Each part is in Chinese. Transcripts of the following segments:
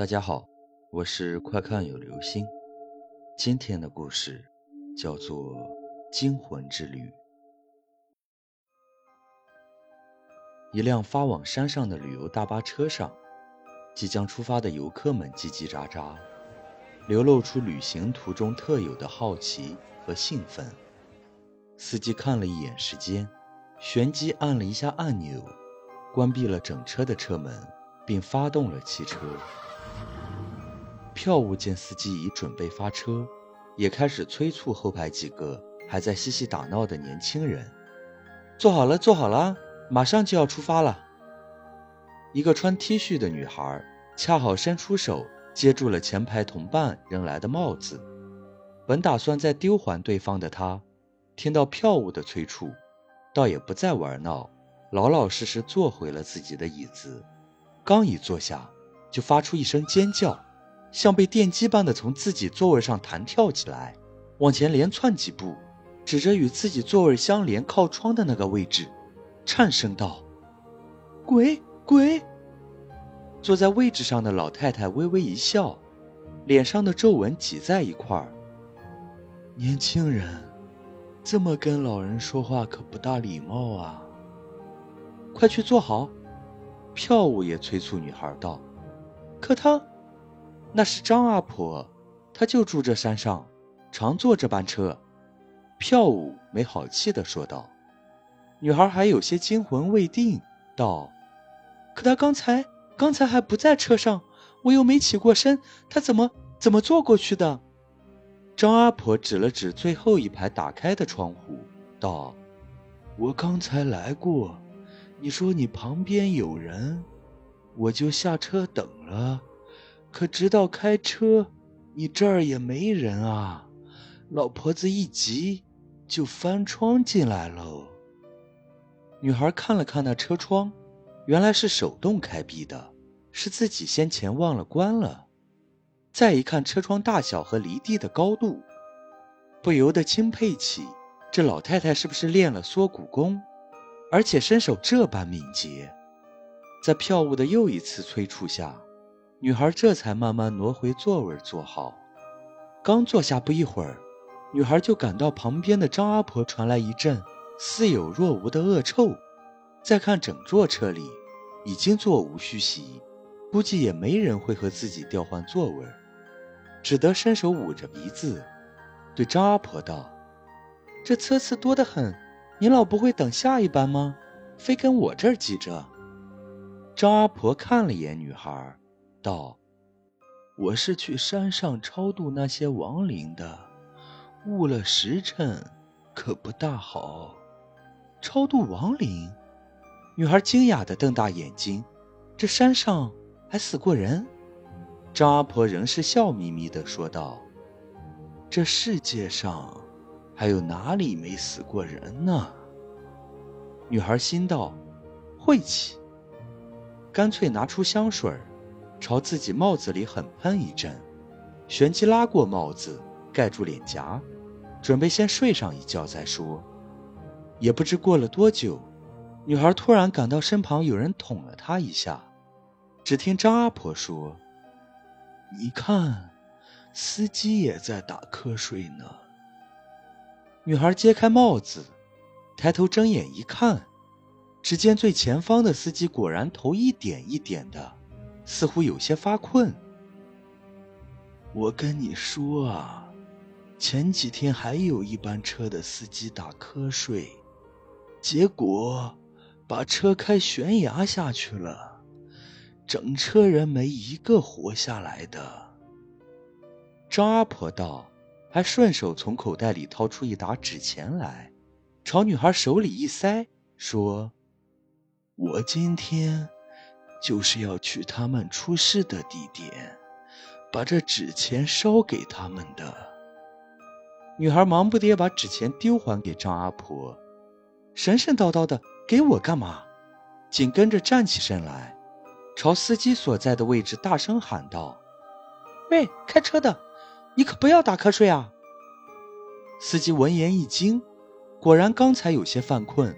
大家好，我是快看有流星。今天的故事叫做《惊魂之旅》。一辆发往山上的旅游大巴车上，即将出发的游客们叽叽喳喳，流露出旅行途中特有的好奇和兴奋。司机看了一眼时间，旋即按了一下按钮。关闭了整车的车门，并发动了汽车。票务见司机已准备发车，也开始催促后排几个还在嬉戏打闹的年轻人：“坐好了，坐好了，马上就要出发了。”一个穿 T 恤的女孩恰好伸出手接住了前排同伴扔来的帽子。本打算再丢还对方的她，听到票务的催促，倒也不再玩闹。老老实实坐回了自己的椅子，刚一坐下，就发出一声尖叫，像被电击般的从自己座位上弹跳起来，往前连窜几步，指着与自己座位相连靠窗的那个位置，颤声道：“鬼鬼！”坐在位置上的老太太微微一笑，脸上的皱纹挤在一块儿。年轻人，这么跟老人说话可不大礼貌啊。快去坐好，票务也催促女孩道：“可他，那是张阿婆，她就住这山上，常坐这班车。”票务没好气的说道。女孩还有些惊魂未定，道：“可他刚才刚才还不在车上，我又没起过身，他怎么怎么坐过去的？”张阿婆指了指最后一排打开的窗户，道：“我刚才来过。”你说你旁边有人，我就下车等了。可直到开车，你这儿也没人啊。老婆子一急，就翻窗进来喽。女孩看了看那车窗，原来是手动开闭的，是自己先前忘了关了。再一看车窗大小和离地的高度，不由得钦佩起这老太太是不是练了缩骨功。而且身手这般敏捷，在票务的又一次催促下，女孩这才慢慢挪回座位坐好。刚坐下不一会儿，女孩就感到旁边的张阿婆传来一阵似有若无的恶臭。再看整座车里，已经座无虚席，估计也没人会和自己调换座位，只得伸手捂着鼻子，对张阿婆道：“这车次多得很。”您老不会等下一班吗？非跟我这儿挤着。张阿婆看了眼女孩，道：“我是去山上超度那些亡灵的，误了时辰，可不大好。”超度亡灵？女孩惊讶的瞪大眼睛：“这山上还死过人？”张阿婆仍是笑眯眯的说道：“这世界上……”还有哪里没死过人呢？女孩心道：晦气，干脆拿出香水，朝自己帽子里狠喷一阵，旋即拉过帽子盖住脸颊，准备先睡上一觉再说。也不知过了多久，女孩突然感到身旁有人捅了她一下。只听张阿婆说：“你看，司机也在打瞌睡呢。”女孩揭开帽子，抬头睁眼一看，只见最前方的司机果然头一点一点的，似乎有些发困。我跟你说啊，前几天还有一班车的司机打瞌睡，结果把车开悬崖下去了，整车人没一个活下来的。张阿婆道。还顺手从口袋里掏出一沓纸钱来，朝女孩手里一塞，说：“我今天就是要去他们出事的地点，把这纸钱烧给他们的。”女孩忙不迭把纸钱丢还给张阿婆，神神叨叨的：“给我干嘛？”紧跟着站起身来，朝司机所在的位置大声喊道：“喂，开车的！”你可不要打瞌睡啊！司机闻言一惊，果然刚才有些犯困，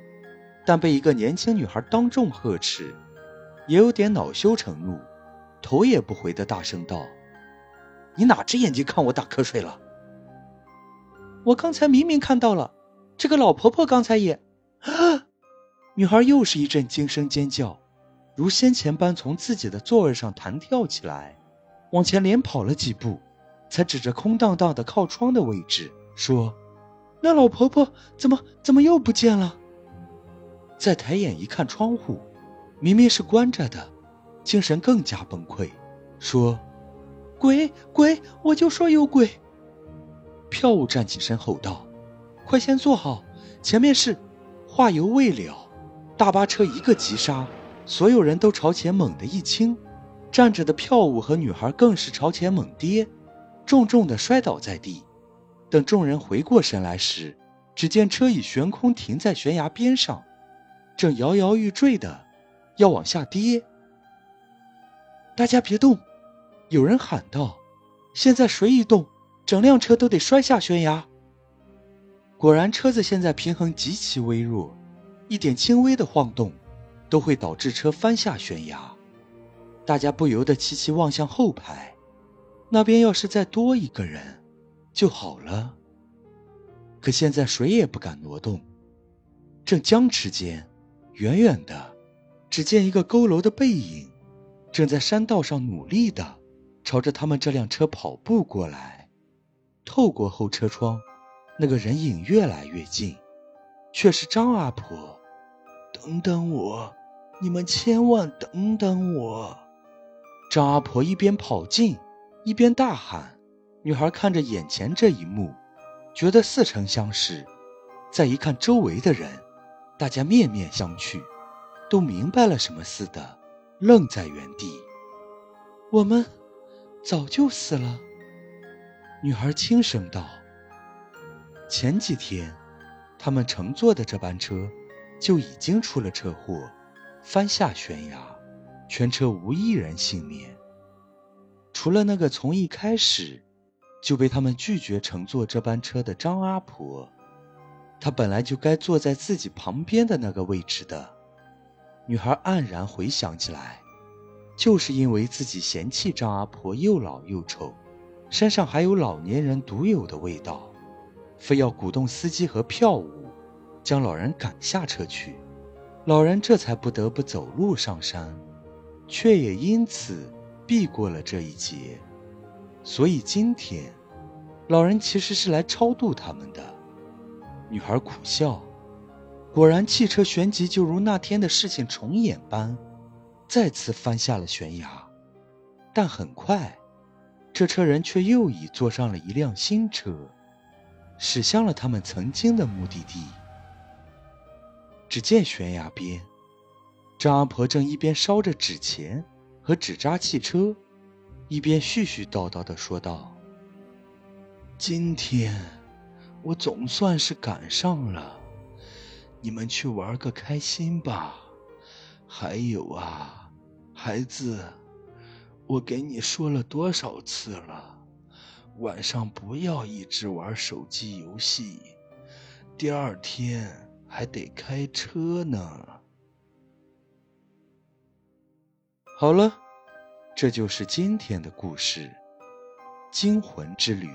但被一个年轻女孩当众呵斥，也有点恼羞成怒，头也不回的大声道：“你哪只眼睛看我打瞌睡了？我刚才明明看到了，这个老婆婆刚才也……”啊！女孩又是一阵惊声尖叫，如先前般从自己的座位上弹跳起来，往前连跑了几步，才指着空荡荡的靠窗的位置说：“那老婆婆怎么怎么又不见了？”再抬眼一看窗户，明明是关着的，精神更加崩溃，说：“鬼鬼，我就说有鬼！”票务站起身吼道：“快先坐好，前面是……”话犹未了，大巴车一个急刹，所有人都朝前猛地一倾，站着的票务和女孩更是朝前猛跌，重重的摔倒在地。等众人回过神来时，只见车已悬空停在悬崖边上。正摇摇欲坠的，要往下跌。大家别动！有人喊道：“现在谁一动，整辆车都得摔下悬崖。”果然，车子现在平衡极其微弱，一点轻微的晃动，都会导致车翻下悬崖。大家不由得齐齐望向后排，那边要是再多一个人，就好了。可现在谁也不敢挪动。正僵持间。远远的，只见一个佝偻的背影，正在山道上努力的朝着他们这辆车跑步过来。透过后车窗，那个人影越来越近，却是张阿婆。等等我，你们千万等等我！张阿婆一边跑近，一边大喊。女孩看着眼前这一幕，觉得似曾相识。再一看周围的人。大家面面相觑，都明白了什么似的，愣在原地。我们早就死了。女孩轻声道：“前几天，他们乘坐的这班车就已经出了车祸，翻下悬崖，全车无一人幸免，除了那个从一开始就被他们拒绝乘坐这班车的张阿婆。”他本来就该坐在自己旁边的那个位置的。女孩黯然回想起来，就是因为自己嫌弃张阿婆又老又丑，身上还有老年人独有的味道，非要鼓动司机和票务将老人赶下车去，老人这才不得不走路上山，却也因此避过了这一劫。所以今天，老人其实是来超度他们的。女孩苦笑，果然，汽车旋即就如那天的事情重演般，再次翻下了悬崖。但很快，这车人却又已坐上了一辆新车，驶向了他们曾经的目的地。只见悬崖边，张阿婆正一边烧着纸钱和纸扎汽车，一边絮絮叨叨地说道：“今天。”我总算是赶上了，你们去玩个开心吧。还有啊，孩子，我给你说了多少次了，晚上不要一直玩手机游戏，第二天还得开车呢。好了，这就是今天的故事，《惊魂之旅》。